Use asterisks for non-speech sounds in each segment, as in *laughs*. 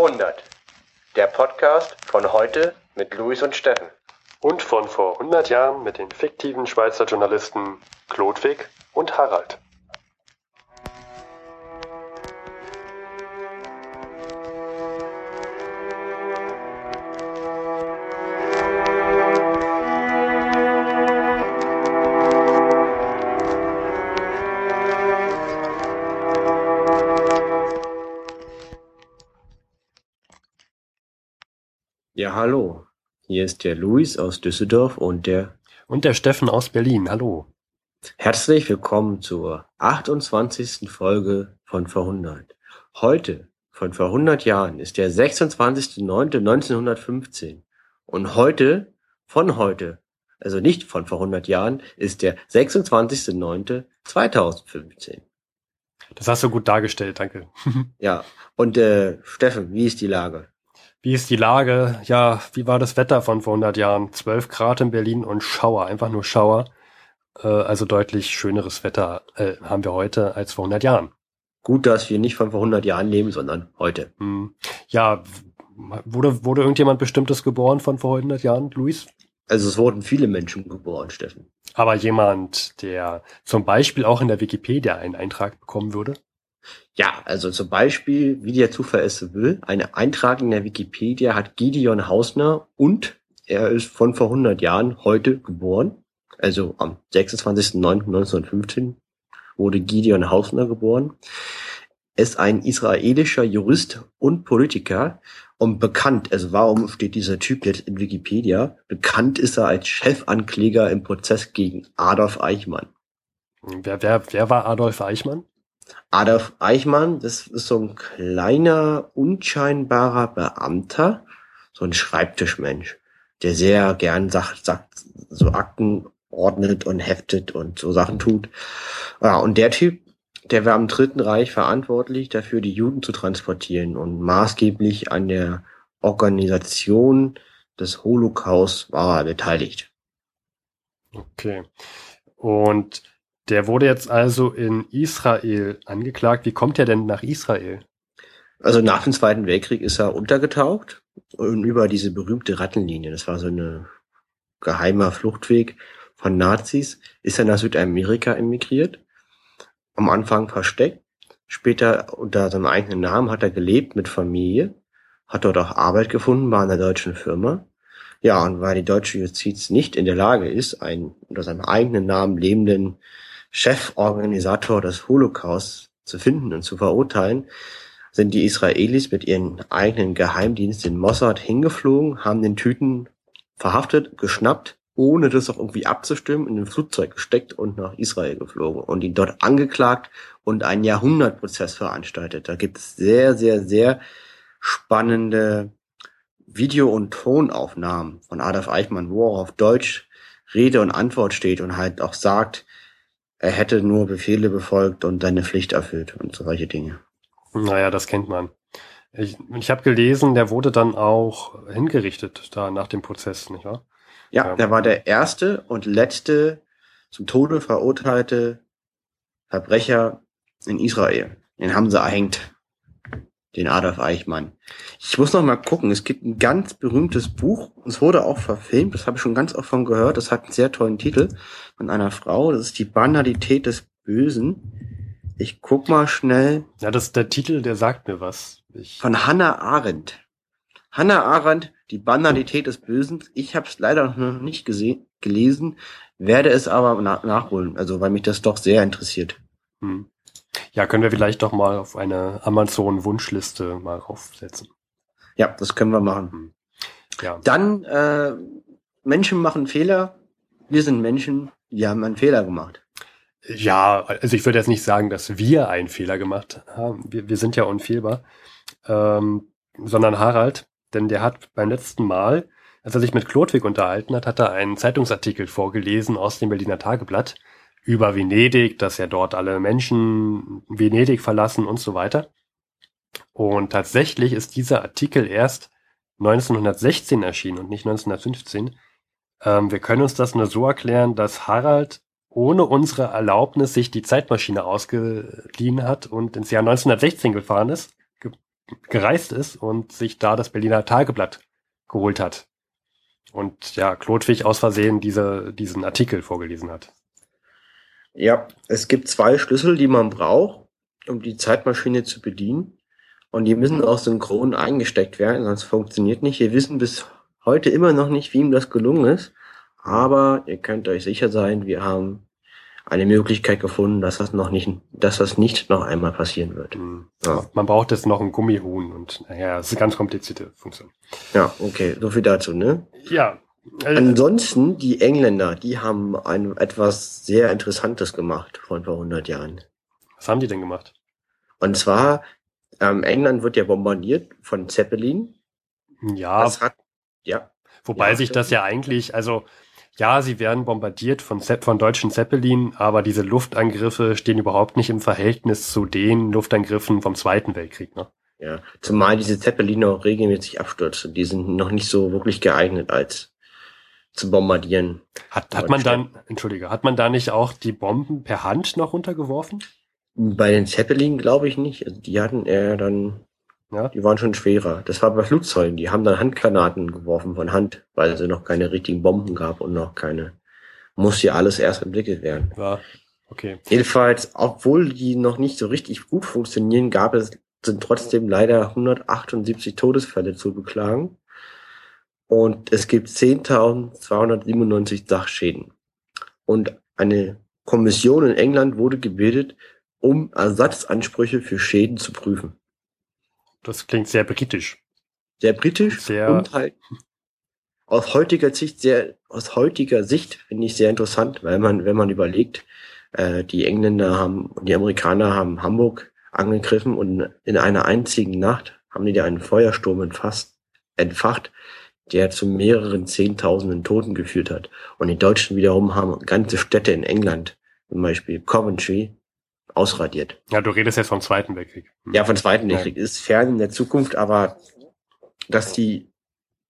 verhundert. Der Podcast von heute mit Luis und Steffen. Und von vor 100 Jahren mit den fiktiven Schweizer Journalisten Klodwig und Harald. Hier ist der Luis aus Düsseldorf und der Und der Steffen aus Berlin. Hallo. herzlich willkommen zur 28. Folge von Verhundert. Heute, von vor 100 Jahren, ist der 26.09.1915 und heute, von heute, also nicht von vor 100 Jahren, ist der 26.09.2015. Das hast du gut dargestellt, danke. *laughs* Ja, und äh, Steffen, wie ist die Lage? Wie ist die Lage? Ja, wie war das Wetter von vor 100 Jahren? 12 Grad in Berlin und Schauer, einfach nur Schauer. Äh, also deutlich schöneres Wetter äh, haben wir heute als vor 100 Jahren. Gut, dass wir nicht von vor 100 Jahren leben, sondern heute. Hm. Ja, wurde, wurde irgendjemand Bestimmtes geboren von vor 100 Jahren, Luis? Also es wurden viele Menschen geboren, Steffen. Aber jemand, der zum Beispiel auch in der Wikipedia einen Eintrag bekommen würde? Ja, also zum Beispiel, wie der Zufall es will, eine Eintrag in der Wikipedia hat Gideon Hausner und er ist von vor 100 Jahren heute geboren. Also am 26.09.1915 wurde Gideon Hausner geboren. Er ist ein israelischer Jurist und Politiker und bekannt, also warum steht dieser Typ jetzt in Wikipedia? Bekannt ist er als Chefankläger im Prozess gegen Adolf Eichmann. Wer, wer, wer war Adolf Eichmann? Adolf Eichmann, das ist so ein kleiner, unscheinbarer Beamter, so ein Schreibtischmensch, der sehr gern sagt, sagt, so Akten ordnet und heftet und so Sachen tut. Ja, und der Typ, der war im Dritten Reich verantwortlich dafür, die Juden zu transportieren und maßgeblich an der Organisation des Holocaust war er beteiligt. Okay. Und der wurde jetzt also in Israel angeklagt. Wie kommt er denn nach Israel? Also nach dem Zweiten Weltkrieg ist er untergetaucht und über diese berühmte Rattenlinie, das war so eine geheimer Fluchtweg von Nazis, ist er nach Südamerika emigriert. Am Anfang versteckt, später unter seinem eigenen Namen hat er gelebt mit Familie, hat dort auch Arbeit gefunden bei einer deutschen Firma. Ja, und weil die deutsche Justiz nicht in der Lage ist, einen unter seinem eigenen Namen lebenden Cheforganisator des Holocaust zu finden und zu verurteilen, sind die Israelis mit ihren eigenen Geheimdienst in Mossad hingeflogen, haben den Tüten verhaftet, geschnappt, ohne das auch irgendwie abzustimmen, in ein Flugzeug gesteckt und nach Israel geflogen und ihn dort angeklagt und einen Jahrhundertprozess veranstaltet. Da gibt es sehr, sehr, sehr spannende Video- und Tonaufnahmen von Adolf Eichmann, wo er auf Deutsch Rede und Antwort steht und halt auch sagt, er hätte nur Befehle befolgt und seine Pflicht erfüllt und solche Dinge. Naja, das kennt man. Ich, ich habe gelesen, der wurde dann auch hingerichtet da nach dem Prozess, nicht wahr? Ja, Ja. der war der erste und letzte zum Tode verurteilte Verbrecher in Israel. Den haben sie erhängt. Den Adolf Eichmann. Ich muss noch mal gucken. Es gibt ein ganz berühmtes Buch. Es wurde auch verfilmt. Das habe ich schon ganz oft von gehört. Das hat einen sehr tollen Titel von einer Frau. Das ist die Banalität des Bösen. Ich guck mal schnell. Ja, das der Titel, der sagt mir was. Ich, Von Hannah Arendt. Hannah Arendt, die Banalität des Bösen. Ich habe es leider noch nicht gesehen, gelesen, werde es aber na nachholen, also weil mich das doch sehr interessiert. hm. Ja, können wir vielleicht doch mal auf eine Amazon-Wunschliste mal aufsetzen. Ja, das können wir machen. Hm. Ja. Dann, äh, Menschen machen Fehler. Wir sind Menschen, die haben einen Fehler gemacht. Ja, also ich würde jetzt nicht sagen, dass wir einen Fehler gemacht haben. Wir, wir sind ja unfehlbar. Ähm, sondern Harald, denn der hat beim letzten Mal, als er sich mit Klodwig unterhalten hat, hat er einen Zeitungsartikel vorgelesen aus dem Berliner Tageblatt über Venedig, dass ja dort alle Menschen Venedig verlassen und so weiter. Und tatsächlich ist dieser Artikel erst 1916 erschienen und nicht 1915. Ähm, wir können uns das nur so erklären, dass Harald ohne unsere Erlaubnis sich die Zeitmaschine ausgeliehen hat und ins Jahr 1916 gefahren ist. Ge gereist ist und sich da das Berliner Tageblatt geholt hat. Und ja, Klotwig aus Versehen diese, diesen Artikel vorgelesen hat. Ja, es gibt zwei Schlüssel, die man braucht, um die Zeitmaschine zu bedienen. Und die müssen auch synchron eingesteckt werden, sonst funktioniert nicht. Wir wissen bis heute immer noch nicht, wie ihm das gelungen ist. Aber ihr könnt euch sicher sein, wir haben eine Möglichkeit gefunden, dass das noch nicht, dass das nicht noch einmal passieren wird. Mhm. Ja. Man braucht jetzt noch einen Gummihuhn und naja, das ist eine ganz komplizierte Funktion. Ja, okay, so viel dazu, ne? Ja. Äh, Ansonsten, die Engländer, die haben ein etwas sehr Interessantes gemacht vor ein paar hundert Jahren. Was haben die denn gemacht? Und zwar, ähm, England wird ja bombardiert von Zeppelin. Ja. Das hat, ja. Wobei ja, sich das ja eigentlich, also ja, sie werden bombardiert von, von deutschen Zeppelin, aber diese Luftangriffe stehen überhaupt nicht im Verhältnis zu den Luftangriffen vom Zweiten Weltkrieg. Ne? Ja, zumal diese Zeppelin auch regelmäßig abstürzen. Die sind noch nicht so wirklich geeignet als zu bombardieren. Hat, hat man dann, entschuldige, hat man da nicht auch die Bomben per Hand noch runtergeworfen? Bei den Zeppelin glaube ich nicht. Also die hatten eher dann ja. Die waren schon schwerer. Das war bei Flugzeugen. Die haben dann Handgranaten geworfen von Hand, weil es noch keine richtigen Bomben gab und noch keine. Muss ja alles erst entwickelt werden. Ja. Okay. Jedenfalls, obwohl die noch nicht so richtig gut funktionieren, gab es, sind trotzdem leider 178 Todesfälle zu beklagen. Und es gibt 10.297 Sachschäden. Und eine Kommission in England wurde gebildet, um Ersatzansprüche für Schäden zu prüfen. Das klingt sehr britisch. Sehr britisch sehr und halt aus heutiger Sicht sehr, aus heutiger Sicht finde ich sehr interessant, weil man, wenn man überlegt, äh, die Engländer haben und die Amerikaner haben Hamburg angegriffen und in einer einzigen Nacht haben die da einen Feuersturm entfasst, entfacht, der zu mehreren Zehntausenden Toten geführt hat. Und die Deutschen wiederum haben ganze Städte in England, zum Beispiel Coventry, ausradiert. Ja, du redest jetzt vom Zweiten Weltkrieg. Hm. Ja, vom Zweiten Weltkrieg. Ja. Ist fern in der Zukunft, aber dass die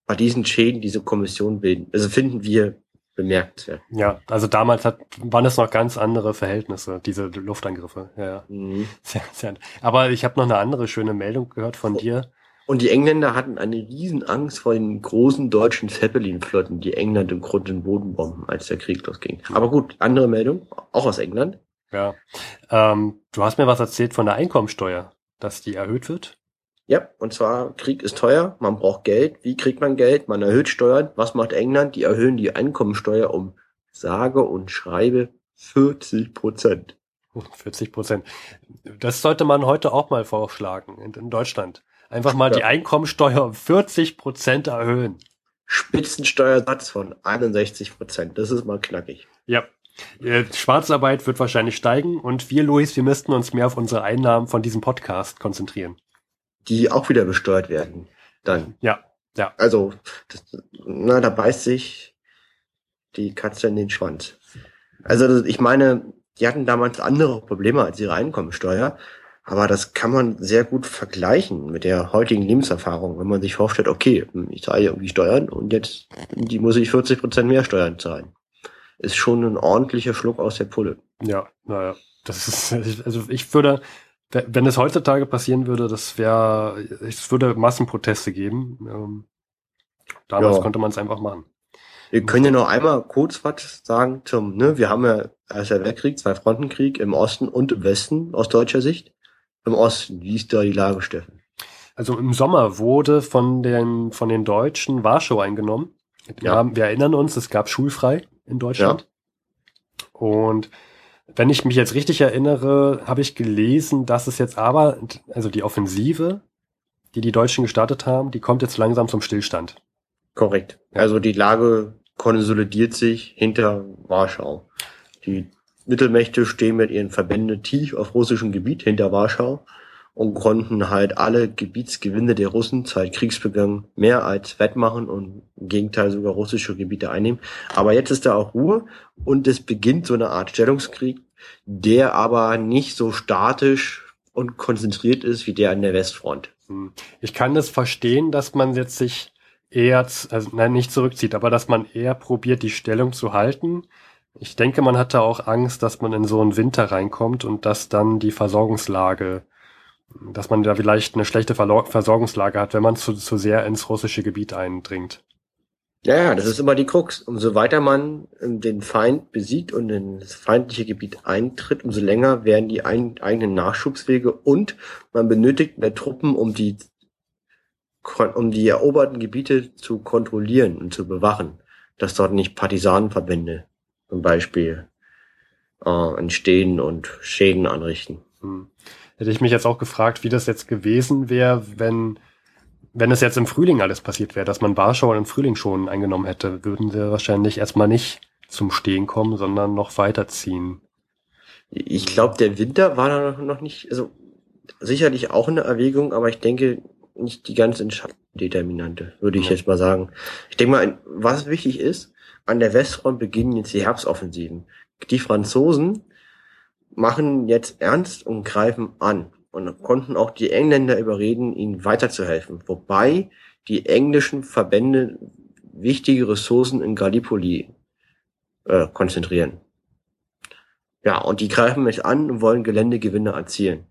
bei diesen Schäden diese Kommission bilden, also finden wir bemerkenswert. Ja, also damals hat, waren es noch ganz andere Verhältnisse, diese Luftangriffe. Ja, ja. Mhm. Sehr, sehr. Aber ich habe noch eine andere schöne Meldung gehört von oh. dir. Und die Engländer hatten eine riesen Angst vor den großen deutschen Zeppelin-Flotten, die England im Grund und Boden bomben, als der Krieg losging. Aber gut, andere Meldung, auch aus England. Ja. Ähm, du hast mir was erzählt von der Einkommensteuer, dass die erhöht wird. Ja, und zwar Krieg ist teuer, man braucht Geld. Wie kriegt man Geld? Man erhöht Steuern. Was macht England? Die erhöhen die Einkommensteuer um sage und schreibe 40 Prozent. 40 Prozent. Das sollte man heute auch mal vorschlagen in, in Deutschland. Einfach mal ja. die Einkommensteuer um 40 Prozent erhöhen. Spitzensteuersatz von 61 Prozent. Das ist mal knackig. Ja, äh, Schwarzarbeit wird wahrscheinlich steigen und wir, Luis, wir müssten uns mehr auf unsere Einnahmen von diesem Podcast konzentrieren. Die auch wieder besteuert werden. Dann. Ja, ja. Also, das, na, da beißt sich die Katze in den Schwanz. Also, ich meine, die hatten damals andere Probleme als ihre Einkommensteuer. Aber das kann man sehr gut vergleichen mit der heutigen Lebenserfahrung, wenn man sich vorstellt, okay, ich zahle irgendwie Steuern und jetzt die muss ich 40 Prozent mehr Steuern zahlen ist schon ein ordentlicher Schluck aus der Pulle. Ja, naja. Das ist, also ich würde, wenn es heutzutage passieren würde, das wäre, es würde Massenproteste geben. Ähm, damals ja. konnte man es einfach machen. Wir können ja noch einmal kurz was sagen zum, ne, wir haben ja Erster Weltkrieg, zwei Frontenkrieg im Osten und im Westen aus deutscher Sicht. Im Osten, wie ist da die Lage, Steffen? Also im Sommer wurde von den, von den Deutschen Warschau eingenommen. Wir, ja. haben, wir erinnern uns, es gab schulfrei in Deutschland. Ja. Und wenn ich mich jetzt richtig erinnere, habe ich gelesen, dass es jetzt aber, also die Offensive, die die Deutschen gestartet haben, die kommt jetzt langsam zum Stillstand. Korrekt. Also die Lage konsolidiert sich hinter Warschau. Die Mittelmächte stehen mit ihren Verbänden tief auf russischem Gebiet hinter Warschau und konnten halt alle Gebietsgewinne der Russen seit Kriegsbeginn mehr als wettmachen und im Gegenteil sogar russische Gebiete einnehmen. Aber jetzt ist da auch Ruhe und es beginnt so eine Art Stellungskrieg, der aber nicht so statisch und konzentriert ist wie der an der Westfront. Hm. Ich kann das verstehen, dass man jetzt sich eher, also nein, nicht zurückzieht, aber dass man eher probiert, die Stellung zu halten. Ich denke, man hatte auch Angst, dass man in so einen Winter reinkommt und dass dann die Versorgungslage dass man da vielleicht eine schlechte Versorgungslage hat, wenn man zu, zu sehr ins russische Gebiet eindringt. Ja, das ist immer die Krux. Umso weiter man ähm, den Feind besiegt und in das feindliche Gebiet eintritt, umso länger werden die ein, eigenen Nachschubswege und man benötigt mehr Truppen, um die, um die eroberten Gebiete zu kontrollieren und zu bewachen, dass dort nicht Partisanenverbände zum Beispiel äh, entstehen und Schäden anrichten. Hm. Hätte ich mich jetzt auch gefragt, wie das jetzt gewesen wäre, wenn wenn es jetzt im Frühling alles passiert wäre, dass man Warschau im Frühling schon eingenommen hätte, würden sie wahrscheinlich erstmal nicht zum Stehen kommen, sondern noch weiterziehen. Ich glaube, der Winter war da noch nicht, also sicherlich auch eine Erwägung, aber ich denke nicht die ganz Determinante, würde ich ja. jetzt mal sagen. Ich denke mal, was wichtig ist, an der Westfront beginnen jetzt die Herbstoffensiven. Die Franzosen machen jetzt ernst und greifen an und konnten auch die Engländer überreden, ihnen weiterzuhelfen. Wobei die englischen Verbände wichtige Ressourcen in Gallipoli äh, konzentrieren. Ja, und die greifen mich an und wollen Geländegewinne erzielen.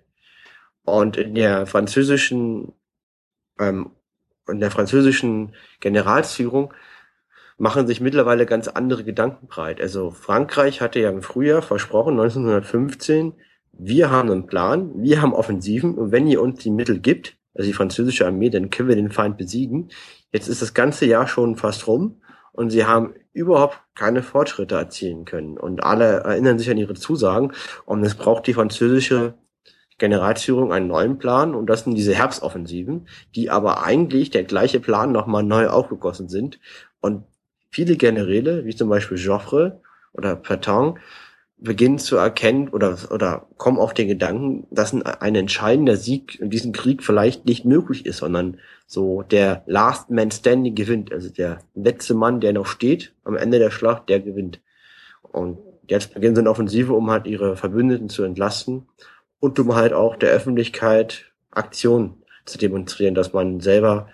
Und in der französischen, ähm, in der französischen Generalsführung machen sich mittlerweile ganz andere Gedanken breit. Also Frankreich hatte ja im Frühjahr versprochen, 1915, wir haben einen Plan, wir haben Offensiven und wenn ihr uns die Mittel gibt, also die französische Armee, dann können wir den Feind besiegen. Jetzt ist das ganze Jahr schon fast rum und sie haben überhaupt keine Fortschritte erzielen können. Und alle erinnern sich an ihre Zusagen und es braucht die französische Generalführung einen neuen Plan und das sind diese Herbstoffensiven, die aber eigentlich der gleiche Plan nochmal neu aufgegossen sind. Und viele Generäle, wie zum Beispiel Joffre oder Petain, beginnen zu erkennen oder, oder kommen auf den Gedanken, dass ein, ein entscheidender Sieg in diesem Krieg vielleicht nicht möglich ist, sondern so der Last Man Standing gewinnt, also der letzte Mann, der noch steht am Ende der Schlacht, der gewinnt. Und jetzt beginnen sie eine Offensive, um halt ihre Verbündeten zu entlasten und um halt auch der Öffentlichkeit Aktion zu demonstrieren, dass man selber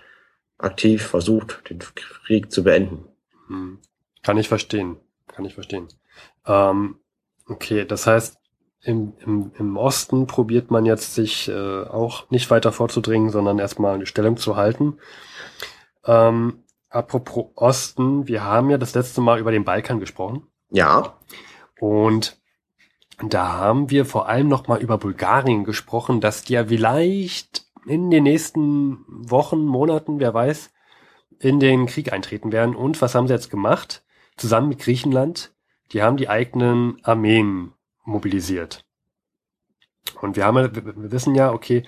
aktiv versucht, den Krieg zu beenden. Hm. Kann ich verstehen. Kann ich verstehen. Ähm, Okay, das heißt, im, im, im Osten probiert man jetzt sich äh, auch nicht weiter vorzudringen, sondern erstmal eine Stellung zu halten. Ähm, apropos Osten, wir haben ja das letzte Mal über den Balkan gesprochen. Ja. Und da haben wir vor allem noch mal über Bulgarien gesprochen, dass die ja vielleicht in den nächsten Wochen, Monaten, wer weiß, in den Krieg eintreten werden. Und was haben sie jetzt gemacht? Zusammen mit Griechenland die haben die eigenen Armeen mobilisiert. Und wir haben, wir wissen ja, okay,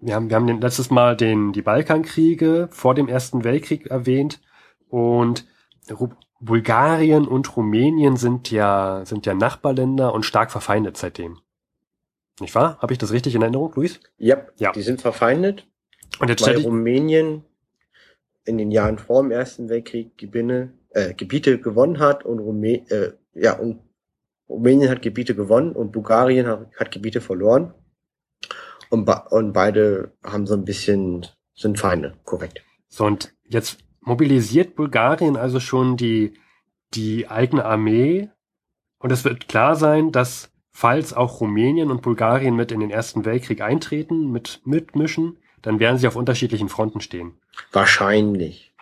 wir haben, wir haben letztes Mal den, die Balkankriege vor dem Ersten Weltkrieg erwähnt und Ru Bulgarien und Rumänien sind ja, sind ja Nachbarländer und stark verfeindet seitdem. Nicht wahr? Habe ich das richtig in Erinnerung, Luis? Yep, ja, die sind verfeindet. Und jetzt weil Rumänien in den Jahren vor dem Ersten Weltkrieg Gewinne, äh, Gebiete gewonnen hat und Rumä äh, ja, und Rumänien hat Gebiete gewonnen und Bulgarien hat, hat Gebiete verloren. Und, und beide haben so ein bisschen, sind Feinde, korrekt. So, und jetzt mobilisiert Bulgarien also schon die, die eigene Armee. Und es wird klar sein, dass falls auch Rumänien und Bulgarien mit in den Ersten Weltkrieg eintreten, mit mitmischen, dann werden sie auf unterschiedlichen Fronten stehen. Wahrscheinlich.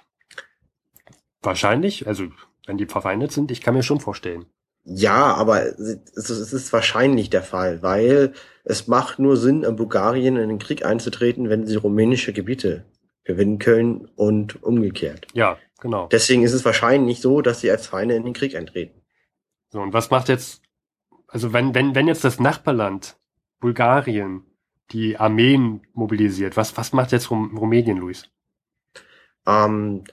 Wahrscheinlich? Also wenn die verfeindet sind, ich kann mir schon vorstellen. Ja, aber es ist wahrscheinlich der Fall, weil es macht nur Sinn, in Bulgarien in den Krieg einzutreten, wenn sie rumänische Gebiete gewinnen können und umgekehrt. Ja, genau. Deswegen ist es wahrscheinlich so, dass sie als Feinde in den Krieg eintreten. So, und was macht jetzt, also wenn, wenn, wenn jetzt das Nachbarland Bulgarien die Armeen mobilisiert, was, was macht jetzt Rumänien, Luis? Ähm,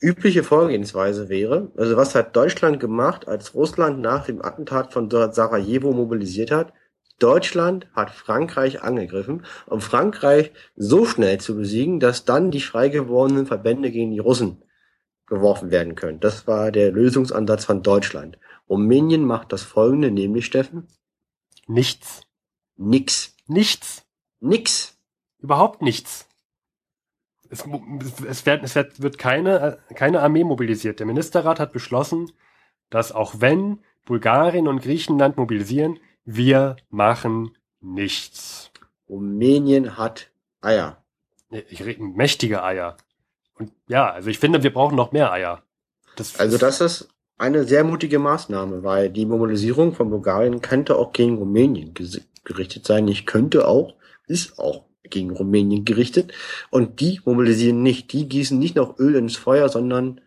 übliche Vorgehensweise wäre, also was hat Deutschland gemacht, als Russland nach dem Attentat von Sarajevo mobilisiert hat? Deutschland hat Frankreich angegriffen, um Frankreich so schnell zu besiegen, dass dann die frei gewordenen Verbände gegen die Russen geworfen werden können. Das war der Lösungsansatz von Deutschland. Rumänien macht das folgende, nämlich Steffen? Nichts. Nix. Nichts. Nix. Überhaupt nichts es, es, wird, es wird, keine, keine Armee mobilisiert. Der Ministerrat hat beschlossen, dass auch wenn Bulgarien und Griechenland mobilisieren, wir machen nichts. Rumänien hat Eier. Ich rede mächtige Eier. Und ja, also ich finde, wir brauchen noch mehr Eier. Das also das ist eine sehr mutige Maßnahme, weil die Mobilisierung von Bulgarien könnte auch gegen Rumänien gerichtet sein. Ich könnte auch, ist auch gegen Rumänien gerichtet. Und die mobilisieren nicht. Die gießen nicht noch Öl ins Feuer, sondern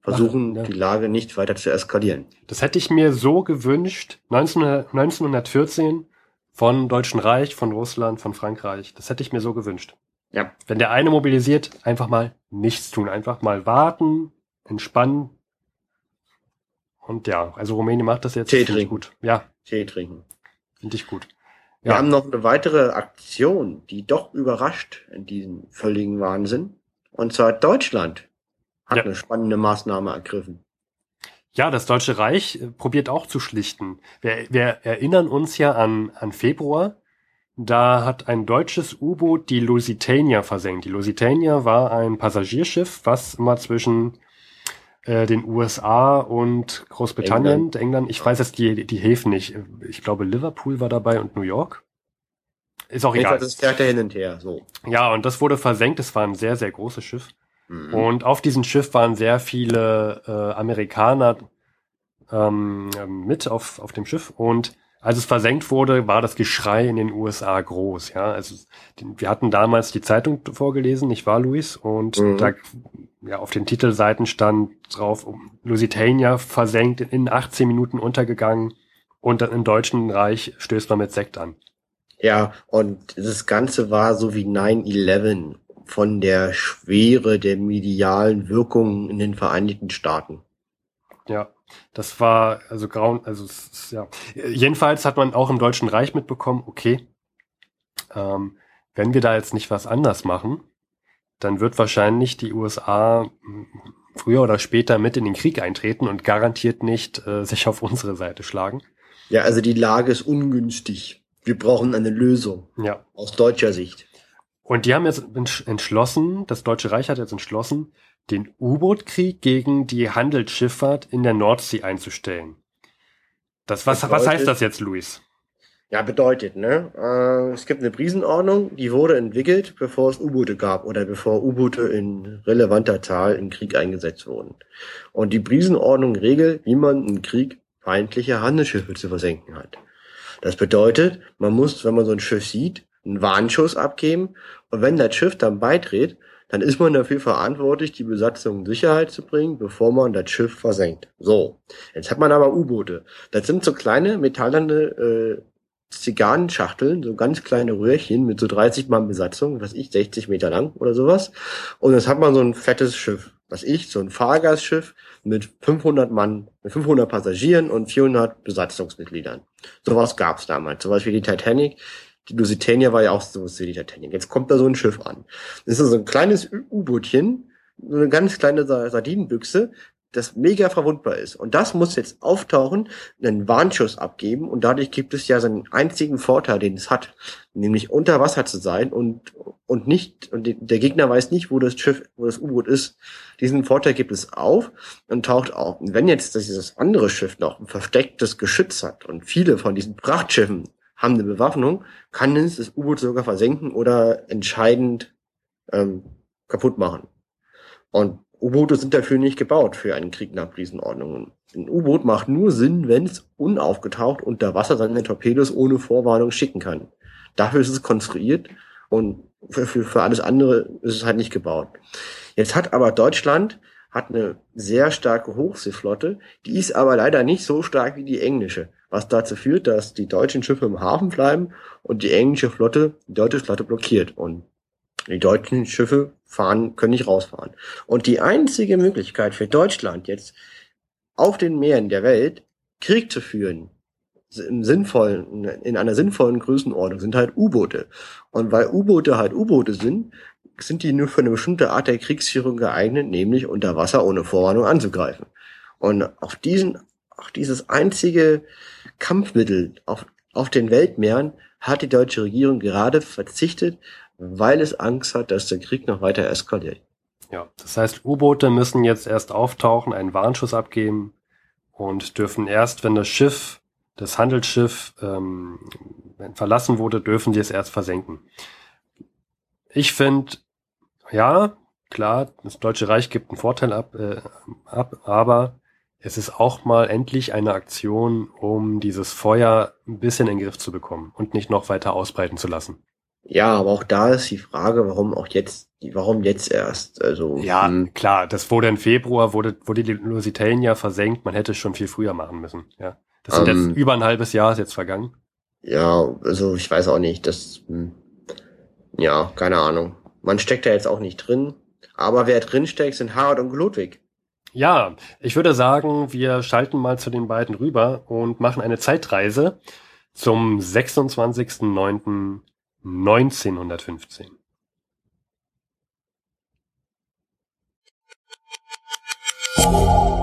versuchen, Ach, ja. die Lage nicht weiter zu eskalieren. Das hätte ich mir so gewünscht, 1914 von Deutschen Reich, von Russland, von Frankreich. Das hätte ich mir so gewünscht. Ja. Wenn der eine mobilisiert, einfach mal nichts tun, einfach mal warten, entspannen. Und ja, also Rumänien macht das jetzt Tee trinken. gut. Ja. Tee trinken. Finde ich gut. Ja. Wir haben noch eine weitere Aktion, die doch überrascht in diesem völligen Wahnsinn. Und zwar Deutschland hat ja. eine spannende Maßnahme ergriffen. Ja, das Deutsche Reich äh, probiert auch zu schlichten. Wir, wir erinnern uns ja an, an Februar. Da hat ein deutsches U-Boot die Lusitania versenkt. Die Lusitania war ein Passagierschiff, was immer zwischen äh, den USA und Großbritannien, England. England. Ich weiß jetzt die, die Häfen nicht. Ich glaube, Liverpool war dabei und New York. Ist auch egal. Das fährt hin und her, so. Ja, und das wurde versenkt. Es war ein sehr, sehr großes Schiff. Mhm. Und auf diesem Schiff waren sehr viele äh, Amerikaner ähm, mit auf, auf dem Schiff. Und als es versenkt wurde, war das Geschrei in den USA groß. Ja, also wir hatten damals die Zeitung vorgelesen, nicht wahr, Luis? Und mhm. da ja auf den Titelseiten stand drauf, Lusitania versenkt in 18 Minuten untergegangen und dann im Deutschen Reich stößt man mit Sekt an. Ja, und das Ganze war so wie 9-11 von der Schwere der medialen Wirkung in den Vereinigten Staaten. Ja, das war also grauen, also ja. Jedenfalls hat man auch im Deutschen Reich mitbekommen, okay, ähm, wenn wir da jetzt nicht was anders machen, dann wird wahrscheinlich die USA hm, früher oder später mit in den Krieg eintreten und garantiert nicht äh, sich auf unsere Seite schlagen. Ja, also die Lage ist ungünstig. Wir brauchen eine Lösung. Ja. Aus deutscher Sicht. Und die haben jetzt entschlossen, das Deutsche Reich hat jetzt entschlossen, den U-Boot-Krieg gegen die Handelsschifffahrt in der Nordsee einzustellen. Das, was, bedeutet, was heißt das jetzt, Luis? Ja, bedeutet, ne? Äh, es gibt eine Prisenordnung, die wurde entwickelt, bevor es U-Boote gab oder bevor U-Boote in relevanter Zahl im Krieg eingesetzt wurden. Und die Prisenordnung regelt, wie man im Krieg feindliche Handelsschiffe zu versenken hat. Das bedeutet, man muss, wenn man so ein Schiff sieht, einen Warnschuss abgeben und wenn das Schiff dann beitritt, dann ist man dafür verantwortlich, die Besatzung in Sicherheit zu bringen, bevor man das Schiff versenkt. So, jetzt hat man aber U-Boote. Das sind so kleine metallerne äh, Zigarrenschachteln, so ganz kleine Röhrchen mit so 30 Mann Besatzung, was ich, 60 Meter lang oder sowas. Und jetzt hat man so ein fettes Schiff, was ich, so ein Fahrgastschiff mit 500 Mann, mit 500 Passagieren und 400 Besatzungsmitgliedern. Sowas gab's damals, sowas wie die Titanic. Die Lusitania war ja auch so wie die Titanic. Jetzt kommt da so ein Schiff an. Das ist so ein kleines U-Bootchen, so eine ganz kleine Sardinenbüchse, das mega verwundbar ist. Und das muss jetzt auftauchen, einen Warnschuss abgeben und dadurch gibt es ja seinen einzigen Vorteil, den es hat, nämlich unter Wasser zu sein und, und nicht, und der Gegner weiß nicht, wo das Schiff, wo das U-Boot ist. Diesen Vorteil gibt es auf und taucht auf. Und wenn jetzt dieses andere Schiff noch ein verstecktes Geschütz hat und viele von diesen Prachtschiffen haben eine Bewaffnung, kann es das U-Boot sogar versenken oder entscheidend ähm, kaputt machen. Und U-Boote sind dafür nicht gebaut für einen Krieg nach Riesenordnungen. Ein U-Boot macht nur Sinn, wenn es unaufgetaucht unter Wasser seine Torpedos ohne Vorwarnung schicken kann. Dafür ist es konstruiert und für, für, für alles andere ist es halt nicht gebaut. Jetzt hat aber Deutschland hat eine sehr starke Hochseeflotte, die ist aber leider nicht so stark wie die englische was dazu führt, dass die deutschen Schiffe im Hafen bleiben und die englische Flotte die deutsche Flotte blockiert und die deutschen Schiffe fahren, können nicht rausfahren. Und die einzige Möglichkeit für Deutschland jetzt auf den Meeren der Welt Krieg zu führen, im sinnvollen, in einer sinnvollen Größenordnung sind halt U-Boote. Und weil U-Boote halt U-Boote sind, sind die nur für eine bestimmte Art der Kriegsführung geeignet, nämlich unter Wasser ohne Vorwarnung anzugreifen. Und auf diesen, auf dieses einzige Kampfmittel auf, auf den Weltmeeren hat die deutsche Regierung gerade verzichtet, weil es Angst hat, dass der Krieg noch weiter eskaliert. Ja, das heißt, U-Boote müssen jetzt erst auftauchen, einen Warnschuss abgeben und dürfen erst, wenn das Schiff das Handelsschiff ähm, verlassen wurde, dürfen die es erst versenken. Ich finde, ja, klar, das Deutsche Reich gibt einen Vorteil ab, äh, ab, aber es ist auch mal endlich eine Aktion, um dieses Feuer ein bisschen in den Griff zu bekommen und nicht noch weiter ausbreiten zu lassen. Ja, aber auch da ist die Frage, warum auch jetzt, warum jetzt erst? Also ja, hm. klar, das wurde im Februar, wurde, wurde die Lusitania versenkt, man hätte es schon viel früher machen müssen. Ja, das sind ähm, jetzt über ein halbes Jahr ist jetzt vergangen. Ja, also ich weiß auch nicht, das, hm, ja, keine Ahnung. Man steckt da jetzt auch nicht drin, aber wer drin steckt, sind Harald und Ludwig. Ja, ich würde sagen, wir schalten mal zu den beiden rüber und machen eine Zeitreise zum 26.09.1915.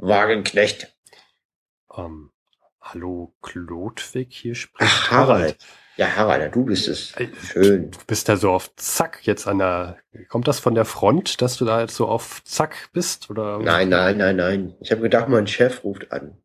Wagenknecht. Ähm, hallo, Klodwig, hier spricht Ach, Harald. Ja, Harald, du bist es. Schön. Du bist da so auf Zack jetzt an der, kommt das von der Front, dass du da jetzt so auf Zack bist, oder? Nein, nein, nein, nein. Ich habe gedacht, mein Chef ruft an.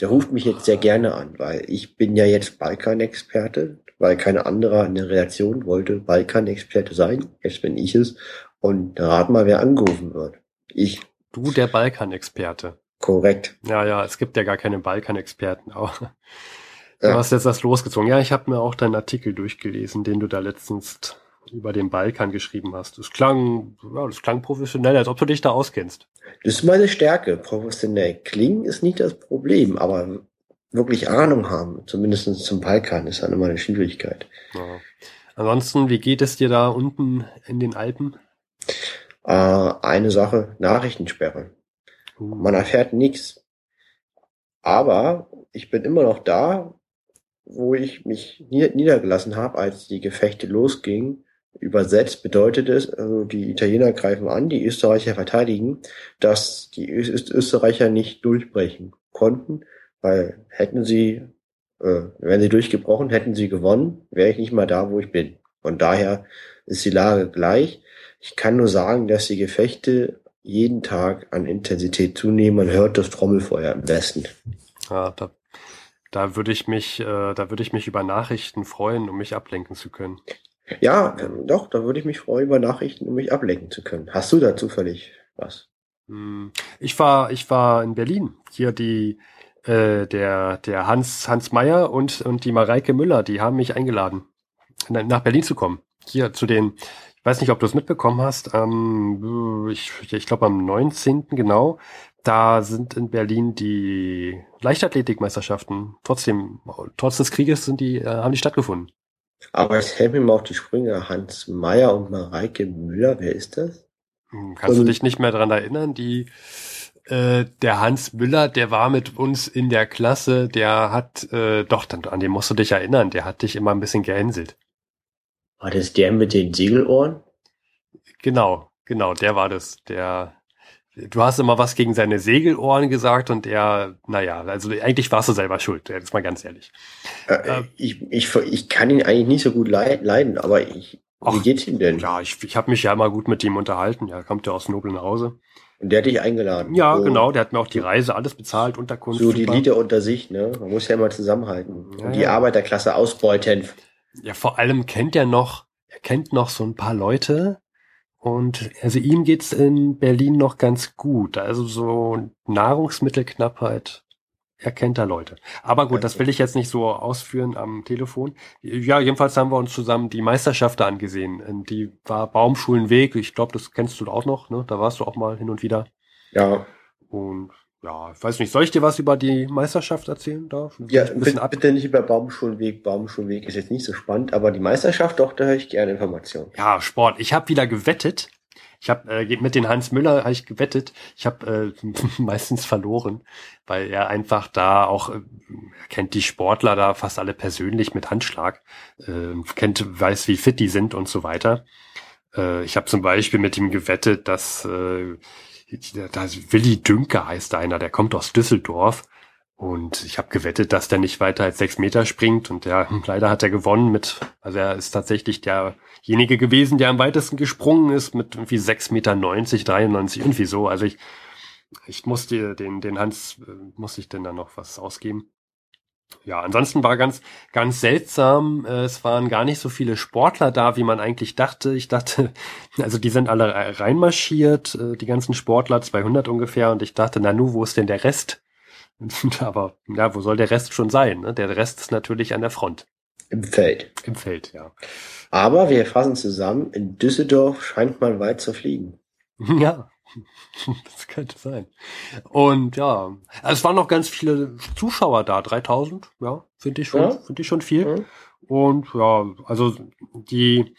Der ruft mich jetzt sehr gerne an, weil ich bin ja jetzt Balkan-Experte, weil keine andere in der Redaktion wollte Balkan-Experte sein. Jetzt bin ich es. Und rat mal, wer angerufen wird. Ich. Du, der Balkan-Experte. Korrekt. Ja, ja, es gibt ja gar keine Balkan-Experten, aber du ja. hast jetzt das losgezogen. Ja, ich habe mir auch deinen Artikel durchgelesen, den du da letztens über den Balkan geschrieben hast. Das klang, ja, das klang professionell, als ob du dich da auskennst. Das ist meine Stärke. Professionell klingen ist nicht das Problem, aber wirklich Ahnung haben, zumindest zum Balkan, ist dann immer eine Schwierigkeit. Ja. Ansonsten, wie geht es dir da unten in den Alpen? Äh, eine Sache, Nachrichtensperre. Man erfährt nichts. Aber ich bin immer noch da, wo ich mich niedergelassen habe, als die Gefechte losgingen. Übersetzt bedeutet es, also die Italiener greifen an, die Österreicher verteidigen, dass die Österreicher nicht durchbrechen konnten, weil hätten sie, äh, wären sie durchgebrochen, hätten sie gewonnen, wäre ich nicht mal da, wo ich bin. Von daher ist die Lage gleich. Ich kann nur sagen, dass die Gefechte jeden Tag an Intensität zunehmen. Man hört das Trommelfeuer im Westen. Ja, da, da würde ich mich, äh, da würde ich mich über Nachrichten freuen, um mich ablenken zu können. Ja, ähm, doch, da würde ich mich freuen über Nachrichten, um mich ablenken zu können. Hast du da zufällig was? Hm, ich war, ich war in Berlin. Hier die, äh, der, der Hans, Hans Meyer und, und die Mareike Müller, die haben mich eingeladen, nach Berlin zu kommen. Hier zu den, ich weiß nicht, ob du es mitbekommen hast. Ähm, ich ich glaube am 19. genau. Da sind in Berlin die Leichtathletikmeisterschaften. Trotzdem, trotz des Krieges sind die, äh, haben die stattgefunden. Aber es helfen mir auf die Sprünge. Hans Meyer und Mareike Müller, wer ist das? Hm, kannst und, du dich nicht mehr dran erinnern? Die, äh, der Hans Müller, der war mit uns in der Klasse, der hat, äh, doch, dann, an den musst du dich erinnern, der hat dich immer ein bisschen gehänselt. War das der mit den Segelohren? Genau, genau, der war das. Der, du hast immer was gegen seine Segelohren gesagt und er, naja, also eigentlich warst du selber schuld, jetzt mal ganz ehrlich. Äh, äh, ich, ich, ich kann ihn eigentlich nicht so gut leiden, aber ich, Ach, wie geht's ihm denn? Ja, ich, ich habe mich ja immer gut mit ihm unterhalten. Ja, kommt ja aus Nobel nach Hause. Und der hat dich eingeladen. Ja, so. genau. Der hat mir auch die Reise alles bezahlt, Unterkunft. So die Lieder unter sich, ne? Man muss ja immer zusammenhalten. Ja, und die ja. Arbeiterklasse ausbeuten. Ja, vor allem kennt er noch, er kennt noch so ein paar Leute und also ihm geht's in Berlin noch ganz gut. Also so Nahrungsmittelknappheit, er kennt da Leute. Aber gut, das will ich jetzt nicht so ausführen am Telefon. Ja, jedenfalls haben wir uns zusammen die Meisterschaft da angesehen. Die war Baumschulenweg. Ich glaube, das kennst du auch noch, ne? Da warst du auch mal hin und wieder. Ja. Und ja, ich weiß nicht, soll ich dir was über die Meisterschaft erzählen? Da? Ja, bitte, bitte nicht über Baumschulweg. Baumschulweg ist jetzt nicht so spannend, aber die Meisterschaft, doch, da höre ich gerne Informationen. Ja, Sport. Ich habe wieder gewettet. Ich habe äh, mit den Hans Müller hab ich gewettet. Ich habe äh, *laughs* meistens verloren, weil er einfach da auch äh, kennt die Sportler da fast alle persönlich mit Handschlag, äh, kennt, weiß wie fit die sind und so weiter. Äh, ich habe zum Beispiel mit ihm gewettet, dass äh, das Willi Dünke heißt einer, der kommt aus Düsseldorf. Und ich habe gewettet, dass der nicht weiter als sechs Meter springt. Und ja, leider hat er gewonnen mit, also er ist tatsächlich derjenige gewesen, der am weitesten gesprungen ist mit irgendwie sechs Meter, neunzig, dreiundneunzig, irgendwie so. Also ich, ich musste den, den Hans, äh, musste ich denn da noch was ausgeben. Ja, ansonsten war ganz, ganz seltsam. Äh, es waren gar nicht so viele Sportler da, wie man eigentlich dachte. Ich dachte, *laughs* also die sind alle reinmarschiert, äh, die ganzen Sportler, 200 ungefähr. Und ich dachte, na nu, wo ist denn der Rest? *laughs* Aber ja, wo soll der Rest schon sein? Ne? Der Rest ist natürlich an der Front. Im Feld. Im Feld, ja. Aber wir fassen zusammen, in Düsseldorf scheint man weit zu fliegen. *laughs* Ja, *laughs* das könnte sein. Und ja, es waren noch ganz viele Zuschauer da, 3000, ja, finde ich schon, ja. finde ich schon viel. Ja. Und ja, also die,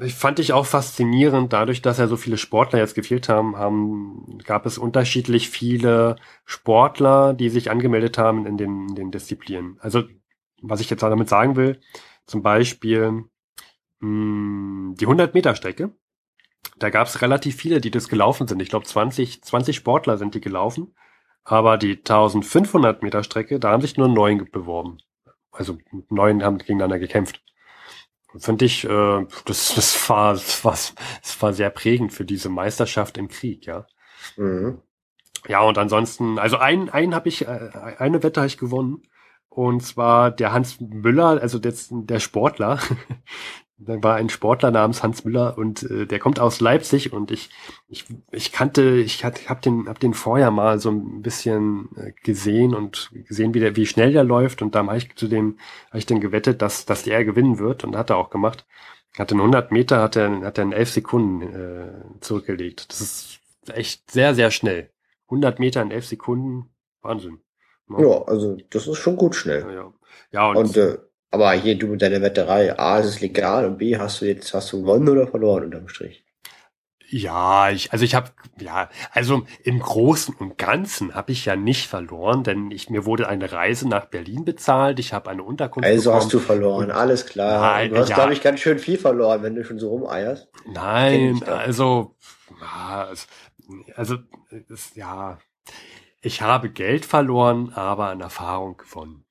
ich fand ich auch faszinierend, dadurch, dass ja so viele Sportler jetzt gefehlt haben, haben, gab es unterschiedlich viele Sportler, die sich angemeldet haben in den, in den Disziplinen. Also, was ich jetzt damit sagen will, zum Beispiel mh, hm, die 100 Meter Strecke da gab es relativ viele, die das gelaufen sind. Ich glaube 20, 20 Sportler sind die gelaufen. Aber die 1500 Meter Strecke, da haben sich nur neun beworben. Also neun haben gegeneinander gekämpft. Finde ich, äh, das, das, war, das, war, das war sehr prägend für diese Meisterschaft im Krieg, ja. Mhm. Ja, und ansonsten, also einen, einen habe ich, äh, eine Wette habe ich gewonnen. Und zwar der Hans Müller, also der, der Sportler, *laughs* da war ein Sportler namens Hans Müller und äh, der kommt aus Leipzig und ich ich ich kannte ich hat, hab den hab den vorher mal so ein bisschen äh, gesehen und gesehen wie der wie schnell der läuft und da habe ich zu dem habe ich dann gewettet dass dass der gewinnen wird und hat er auch gemacht. Hat in 100 Meter hat er hat er in 11 Sekunden äh, zurückgelegt. Das ist echt sehr sehr schnell. 100 Meter in 11 Sekunden? Wahnsinn ja, also das ist schon gut schnell. Ja, ja. ja und, und äh, aber hier du mit deiner Wetterei, A, ist es legal und B, hast du jetzt, hast du gewonnen oder verloren unterm Strich? Ja, ich, also ich habe, ja, also im Großen und Ganzen habe ich ja nicht verloren, denn ich mir wurde eine Reise nach Berlin bezahlt, ich habe eine Unterkunft. Also bekommen. hast du verloren, alles klar. Nein, du hast, ja, glaube ich, ganz schön viel verloren, wenn du schon so rumeierst. Nein, also, also, ja, ich habe Geld verloren, aber an Erfahrung gewonnen.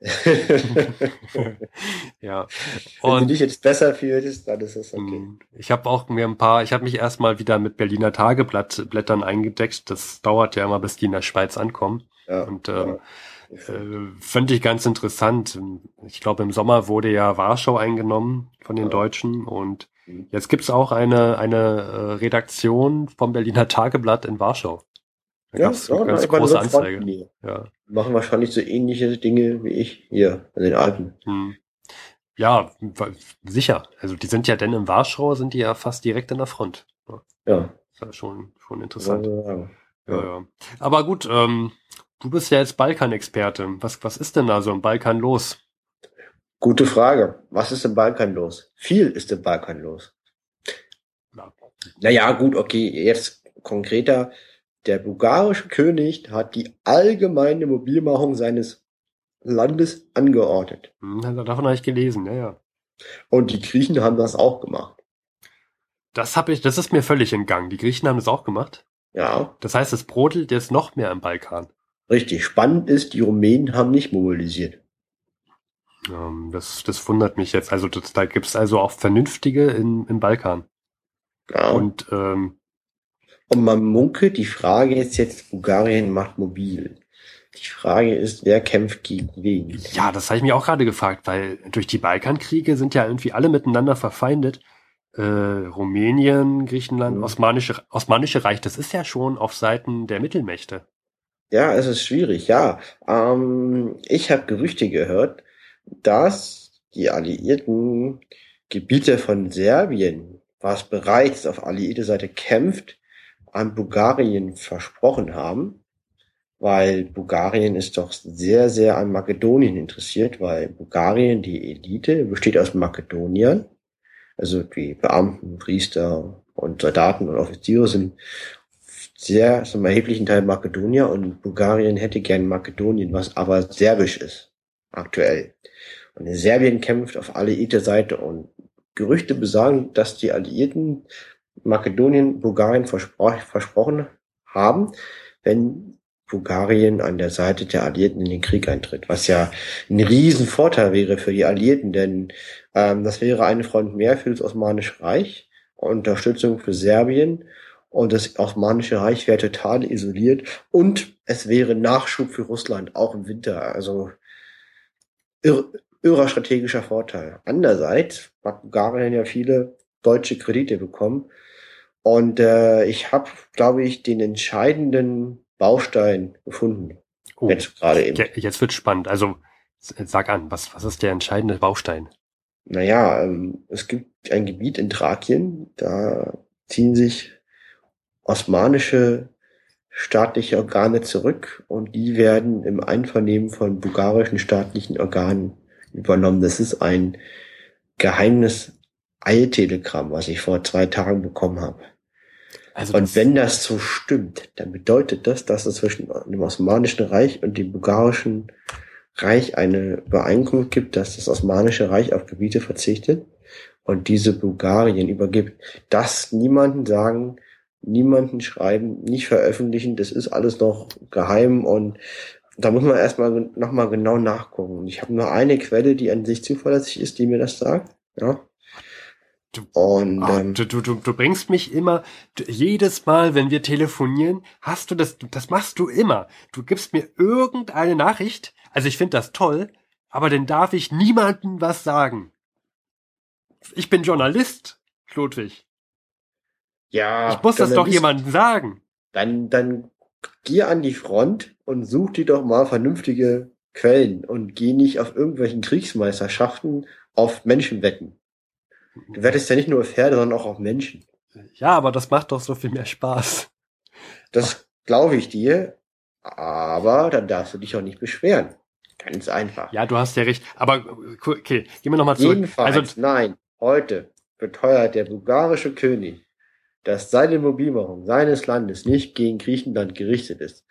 *laughs* ja. Wenn und, du dich jetzt besser fühlst, dann ist das okay. Mm, ich habe auch mir ein paar, ich habe mich erstmal wieder mit Berliner Tageblättern eingedeckt. Das dauert ja immer, bis die in der Schweiz ankommen. Ja, und ähm, ja. äh, fand ich ganz interessant. Ich glaube, im Sommer wurde ja Warschau eingenommen von den ja. Deutschen und mhm. jetzt gibt's auch eine, eine äh, Redaktion vom Berliner Tageblatt in Warschau. Da ja, gab's ja, ganz große Anzeige. Ja. Machen wahrscheinlich so ähnliche Dinge wie ich hier in den Alpen. Hm. Ja, sicher. Also die sind ja denn im Warschau, sind die ja fast direkt an der Front. Ja. Das ist schon, schon interessant. Ja, ja. ja. Aber gut, ähm, du bist ja jetzt Balkan-Experte. Was, was ist denn da so im Balkan los? Gute Frage. Was ist im Balkan los? Viel ist im Balkan los. Na. Naja, gut, okay, jetzt konkreter der bulgarische König hat die allgemeine Mobilmachung seines Landes angeordnet. Hm, davon habe ich gelesen, ja, ja. Und die Griechen haben das auch gemacht. Das habe ich, das ist mir völlig entgangen. Die Griechen haben das auch gemacht. Ja. Das heißt, es brodelt jetzt noch mehr im Balkan. Richtig. Spannend ist, die Rumänen haben nicht mobilisiert. Ähm, das, das wundert mich jetzt. Also das, da gibt's also auch Vernünftige in, im Balkan. Ja. Und ähm, und man munkelt, die Frage ist jetzt, Bulgarien macht mobil. Die Frage ist, wer kämpft gegen wen? Ja, das habe ich mir auch gerade gefragt, weil durch die Balkankriege sind ja irgendwie alle miteinander verfeindet. Äh, Rumänien, Griechenland, mhm. Osmanische, Osmanische Reich, das ist ja schon auf Seiten der Mittelmächte. Ja, es ist schwierig, ja. Ähm, ich habe Gerüchte gehört, dass die alliierten Gebiete von Serbien, was bereits auf alliierte Seite kämpft, an Bulgarien versprochen haben, weil Bulgarien ist doch sehr, sehr an Makedonien interessiert, weil Bulgarien, die Elite, besteht aus Makedoniern, also die Beamten, Priester und Soldaten und Offiziere sind sehr, zum erheblichen Teil Makedonier und Bulgarien hätte gern Makedonien, was aber serbisch ist, aktuell. Und Serbien kämpft auf alle Seite und Gerüchte besagen, dass die Alliierten Makedonien, Bulgarien verspro versprochen haben, wenn Bulgarien an der Seite der Alliierten in den Krieg eintritt, was ja ein Riesenvorteil wäre für die Alliierten, denn ähm, das wäre eine Front mehr für das Osmanische Reich, Unterstützung für Serbien und das Osmanische Reich wäre total isoliert und es wäre Nachschub für Russland, auch im Winter. Also irr, irrer strategischer Vorteil. Andererseits hat Bulgarien ja viele deutsche Kredite bekommen und äh, ich habe, glaube ich, den entscheidenden Baustein gefunden. Oh, jetzt gerade eben. Jetzt wird spannend. Also sag an, was, was ist der entscheidende Baustein? Naja, ähm, es gibt ein Gebiet in Thrakien, da ziehen sich osmanische staatliche Organe zurück und die werden im Einvernehmen von bulgarischen staatlichen Organen übernommen. Das ist ein geheimes Eiltelegramm, was ich vor zwei Tagen bekommen habe. Also und wenn das so stimmt, dann bedeutet das, dass es zwischen dem Osmanischen Reich und dem Bulgarischen Reich eine Übereinkunft gibt, dass das Osmanische Reich auf Gebiete verzichtet und diese Bulgarien übergibt. Das niemanden sagen, niemanden schreiben, nicht veröffentlichen, das ist alles noch geheim und da muss man erstmal nochmal genau nachgucken. Ich habe nur eine Quelle, die an sich zuverlässig ist, die mir das sagt. Ja. Du, und, oh, ähm, du, du, du, du bringst mich immer, du, jedes Mal, wenn wir telefonieren, hast du das, das machst du immer. Du gibst mir irgendeine Nachricht, also ich finde das toll, aber dann darf ich niemandem was sagen. Ich bin Journalist, Ludwig. Ja. Ich muss das doch jemandem sagen. Dann, dann geh an die Front und such dir doch mal vernünftige Quellen und geh nicht auf irgendwelchen Kriegsmeisterschaften auf Menschen wetten. Du wettest ja nicht nur auf Pferde, sondern auch auf Menschen. Ja, aber das macht doch so viel mehr Spaß. Das glaube ich dir, aber dann darfst du dich auch nicht beschweren. Ganz einfach. Ja, du hast ja recht. Aber okay, gehen wir nochmal zurück. Jedenfalls, also, nein, heute beteuert der bulgarische König, dass seine Mobilmachung seines Landes nicht gegen Griechenland gerichtet ist.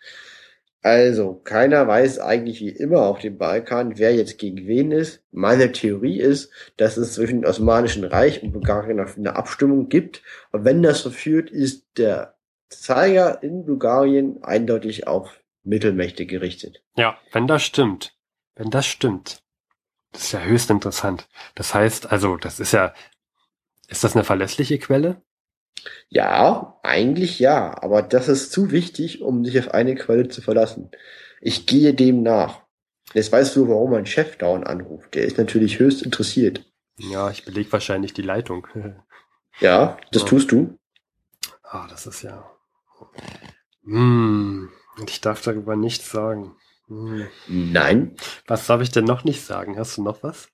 Also, keiner weiß eigentlich wie immer auf dem Balkan, wer jetzt gegen wen ist. Meine Theorie ist, dass es zwischen dem Osmanischen Reich und Bulgarien eine Abstimmung gibt. Und wenn das so führt, ist der Zeiger in Bulgarien eindeutig auf Mittelmächte gerichtet. Ja, wenn das stimmt. Wenn das stimmt. Das ist ja höchst interessant. Das heißt, also, das ist ja, ist das eine verlässliche Quelle? Ja, eigentlich ja, aber das ist zu wichtig, um sich auf eine Quelle zu verlassen. Ich gehe dem nach. Jetzt weißt du, warum mein Chef dauernd anruft. Der ist natürlich höchst interessiert. Ja, ich beleg wahrscheinlich die Leitung. *laughs* ja, das ja. tust du. Ah, das ist ja. Hm, ich darf darüber nichts sagen. Hm. Nein. Was darf ich denn noch nicht sagen? Hast du noch was?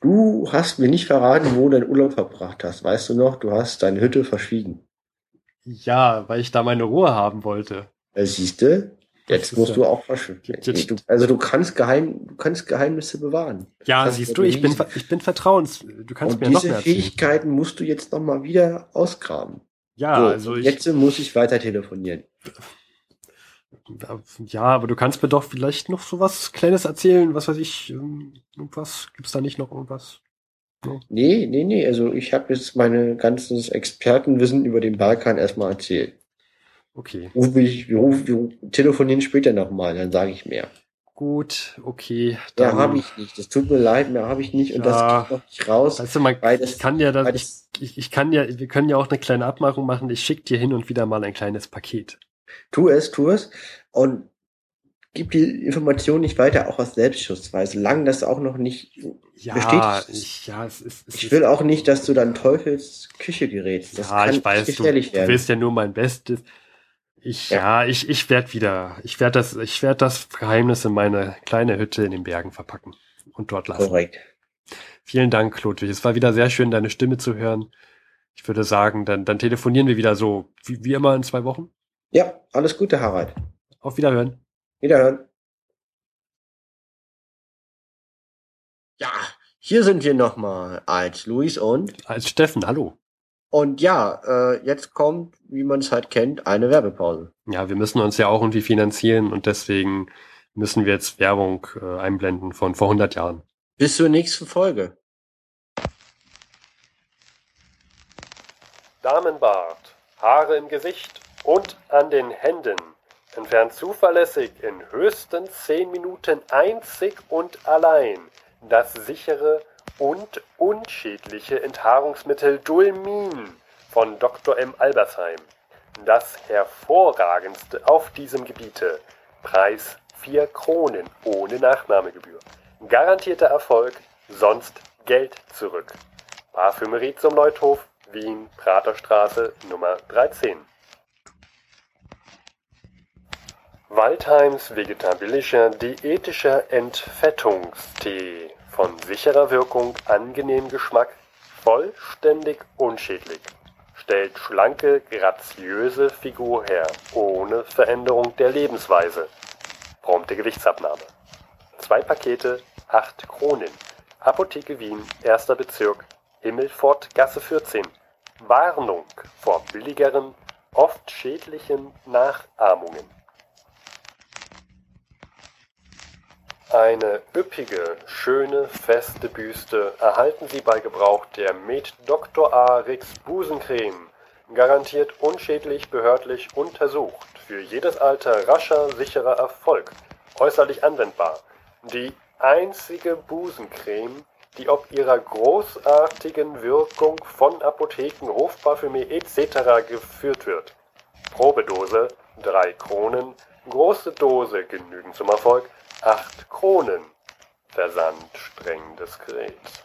Du hast mir nicht verraten, wo du deinen Urlaub verbracht hast. Weißt du noch, du hast deine Hütte verschwiegen. Ja, weil ich da meine Ruhe haben wollte. Äh, siehste, jetzt musst ja, du auch verschwinden. also du kannst geheim, du kannst Geheimnisse bewahren. Ja, siehst du, ich bin, ich bin vertrauens. Du kannst Und mir noch mehr erzählen. Diese Fähigkeiten musst du jetzt noch mal wieder ausgraben. Ja, so, also ich, jetzt muss ich weiter telefonieren. Ja, aber du kannst mir doch vielleicht noch so was Kleines erzählen, was weiß ich, ähm, irgendwas, gibt's da nicht noch irgendwas? No. Nee, nee, nee, also ich habe jetzt meine ganzes Expertenwissen über den Balkan erstmal erzählt. Okay. Ruf ich, wir, rufen, wir telefonieren später nochmal, dann sage ich mehr. Gut, okay. Dann, ja, habe ich nicht. Das tut mir leid, mehr habe ich nicht und ja, das geht noch nicht raus. Du, man, weil das, ich kann ja das ich, ich kann ja, wir können ja auch eine kleine Abmachung machen. Ich schicke dir hin und wieder mal ein kleines Paket. Tu es, tu es und gib die Information nicht weiter, auch aus Selbstschutz, weil solange das auch noch nicht ja, bestätigt ist. Ich, ja, es ist, es ich will auch nicht, dass du dann Teufels Küche gerätst. Das ja, ich weiß, du, werden. du willst ja nur mein Bestes. Ich, ja, ja ich, ich werde wieder, ich werde das, ich werde das Geheimnis in meine kleine Hütte in den Bergen verpacken und dort lassen. Korrekt. Vielen Dank, Ludwig. Es war wieder sehr schön, deine Stimme zu hören. Ich würde sagen, dann, dann telefonieren wir wieder so wie, wie immer in zwei Wochen. Ja, alles Gute, Harald. Auf Wiederhören. Wiederhören. Ja, hier sind wir nochmal als Luis und als Steffen. Hallo. Und ja, äh, jetzt kommt, wie man es halt kennt, eine Werbepause. Ja, wir müssen uns ja auch irgendwie finanzieren und deswegen müssen wir jetzt Werbung äh, einblenden von vor 100 Jahren. Bis zur nächsten Folge. Damenbart, Haare im Gesicht und an den Händen. Entfernt zuverlässig in höchstens 10 Minuten einzig und allein das sichere und unschädliche Enthaarungsmittel Dulmin von Dr. M. Albersheim. Das hervorragendste auf diesem Gebiete. Preis 4 Kronen ohne Nachnahmegebühr. Garantierter Erfolg, sonst Geld zurück. Parfümerie zum Neuthof, Wien, Praterstraße Nummer 13. Waldheims vegetabilischer diätischer Entfettungstee von sicherer Wirkung, angenehm Geschmack, vollständig unschädlich. Stellt schlanke, graziöse Figur her, ohne Veränderung der Lebensweise. Prompte Gewichtsabnahme. Zwei Pakete, acht Kronen. Apotheke Wien, erster Bezirk, Himmelfort, Gasse 14. Warnung vor billigeren, oft schädlichen Nachahmungen. Eine üppige, schöne, feste Büste erhalten Sie bei Gebrauch der Med Dr. A. Rix Busencreme. Garantiert unschädlich behördlich untersucht. Für jedes Alter rascher, sicherer Erfolg. Äußerlich anwendbar. Die einzige Busencreme, die ob ihrer großartigen Wirkung von Apotheken, Hofparfümie etc. geführt wird. Probedose 3 Kronen, große Dose genügend zum Erfolg, 8 Kronen. Versand streng diskret.